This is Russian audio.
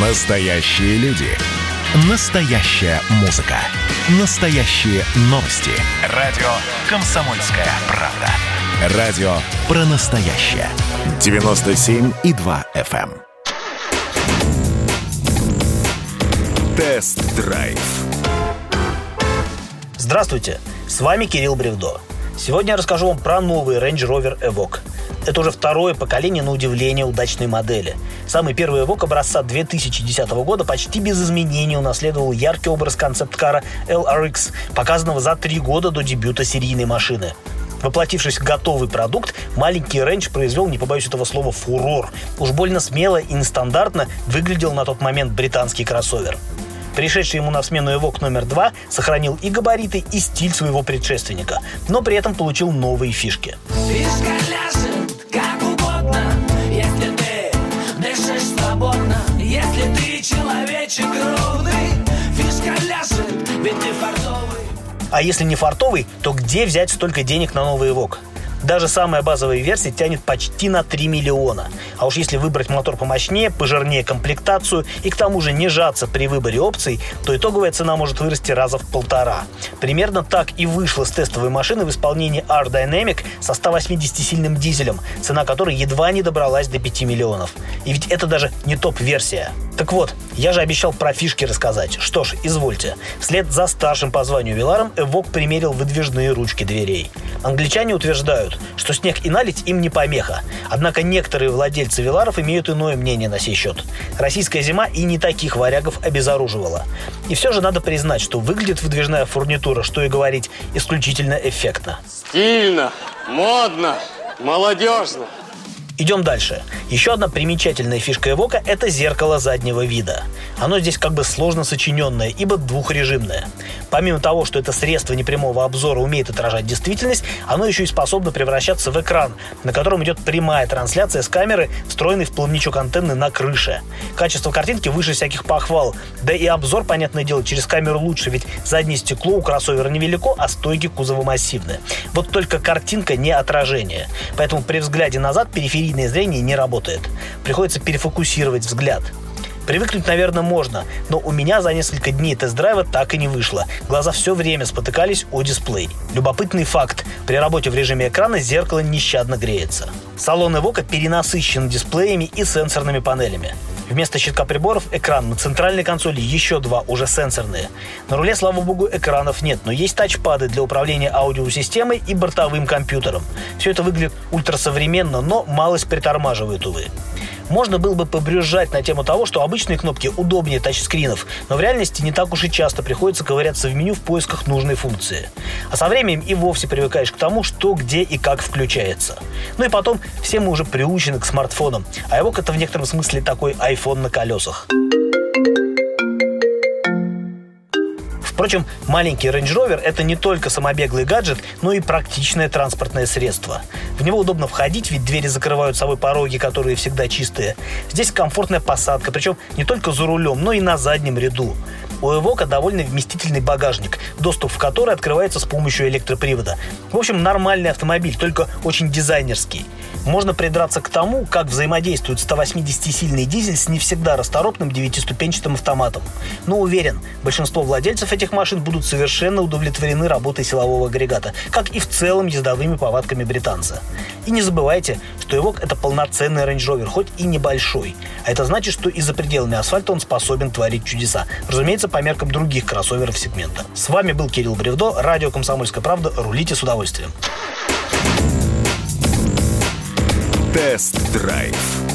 Настоящие люди. Настоящая музыка. Настоящие новости. Радио «Комсомольская правда». Радио про настоящее. 97,2 FM. эм. Тест-драйв. Здравствуйте, с вами Кирилл Бревдо. Сегодня я расскажу вам про новый Range Rover Evoque. Это уже второе поколение, на удивление, удачной модели. Самый первый Evoque образца 2010 года почти без изменений унаследовал яркий образ концепт-кара LRX, показанного за три года до дебюта серийной машины. Воплотившись в готовый продукт, маленький рейндж произвел, не побоюсь этого слова, фурор. Уж больно смело и нестандартно выглядел на тот момент британский кроссовер. Пришедший ему на смену Evoque номер 2 сохранил и габариты, и стиль своего предшественника, но при этом получил новые фишки. Фишка А если не фартовый, то где взять столько денег на новый Evoque? Даже самая базовая версия тянет почти на 3 миллиона. А уж если выбрать мотор помощнее, пожирнее комплектацию и к тому же не жаться при выборе опций, то итоговая цена может вырасти раза в полтора. Примерно так и вышла с тестовой машины в исполнении R-Dynamic со 180-сильным дизелем, цена которой едва не добралась до 5 миллионов. И ведь это даже не топ-версия. Так вот, я же обещал про фишки рассказать. Что ж, извольте. Вслед за старшим по званию Виларом Эвок примерил выдвижные ручки дверей. Англичане утверждают, что снег и налить им не помеха. Однако некоторые владельцы Виларов имеют иное мнение на сей счет. Российская зима и не таких варягов обезоруживала. И все же надо признать, что выглядит выдвижная фурнитура, что и говорить, исключительно эффектно. Стильно, модно, молодежно. Идем дальше. Еще одна примечательная фишка Эвока – это зеркало заднего вида. Оно здесь как бы сложно сочиненное, ибо двухрежимное. Помимо того, что это средство непрямого обзора умеет отражать действительность, оно еще и способно превращаться в экран, на котором идет прямая трансляция с камеры, встроенной в плавничок антенны на крыше. Качество картинки выше всяких похвал. Да и обзор, понятное дело, через камеру лучше, ведь заднее стекло у кроссовера невелико, а стойки кузова массивные. Вот только картинка не отражение. Поэтому при взгляде назад периферийное зрение не работает. Приходится перефокусировать взгляд. Привыкнуть, наверное, можно, но у меня за несколько дней тест-драйва так и не вышло. Глаза все время спотыкались о дисплей. Любопытный факт. При работе в режиме экрана зеркало нещадно греется. Салон Evoque перенасыщен дисплеями и сенсорными панелями. Вместо щитка приборов экран на центральной консоли еще два, уже сенсорные. На руле, слава богу, экранов нет, но есть тачпады для управления аудиосистемой и бортовым компьютером. Все это выглядит ультрасовременно, но малость притормаживает, увы. Можно было бы побрюзжать на тему того, что обычные кнопки удобнее тачскринов, но в реальности не так уж и часто приходится ковыряться в меню в поисках нужной функции. А со временем и вовсе привыкаешь к тому, что, где и как включается. Ну и потом, все мы уже приучены к смартфонам, а Evoque это в некотором смысле такой iPhone на колесах. Впрочем, маленький Range Rover – это не только самобеглый гаджет, но и практичное транспортное средство. В него удобно входить, ведь двери закрывают собой пороги, которые всегда чистые. Здесь комфортная посадка, причем не только за рулем, но и на заднем ряду. У Эвока довольно вместительный багажник, доступ в который открывается с помощью электропривода. В общем, нормальный автомобиль, только очень дизайнерский. Можно придраться к тому, как взаимодействует 180-сильный дизель с не всегда расторопным девятиступенчатым автоматом. Но уверен, большинство владельцев этих машин будут совершенно удовлетворены работой силового агрегата, как и в целом ездовыми повадками британца. И не забывайте, что Evoque это полноценный Range Rover, хоть и небольшой. А это значит, что и за пределами асфальта он способен творить чудеса. Разумеется, по меркам других кроссоверов сегмента. С вами был Кирилл Бревдо, радио «Комсомольская правда». Рулите с удовольствием. Тест-драйв.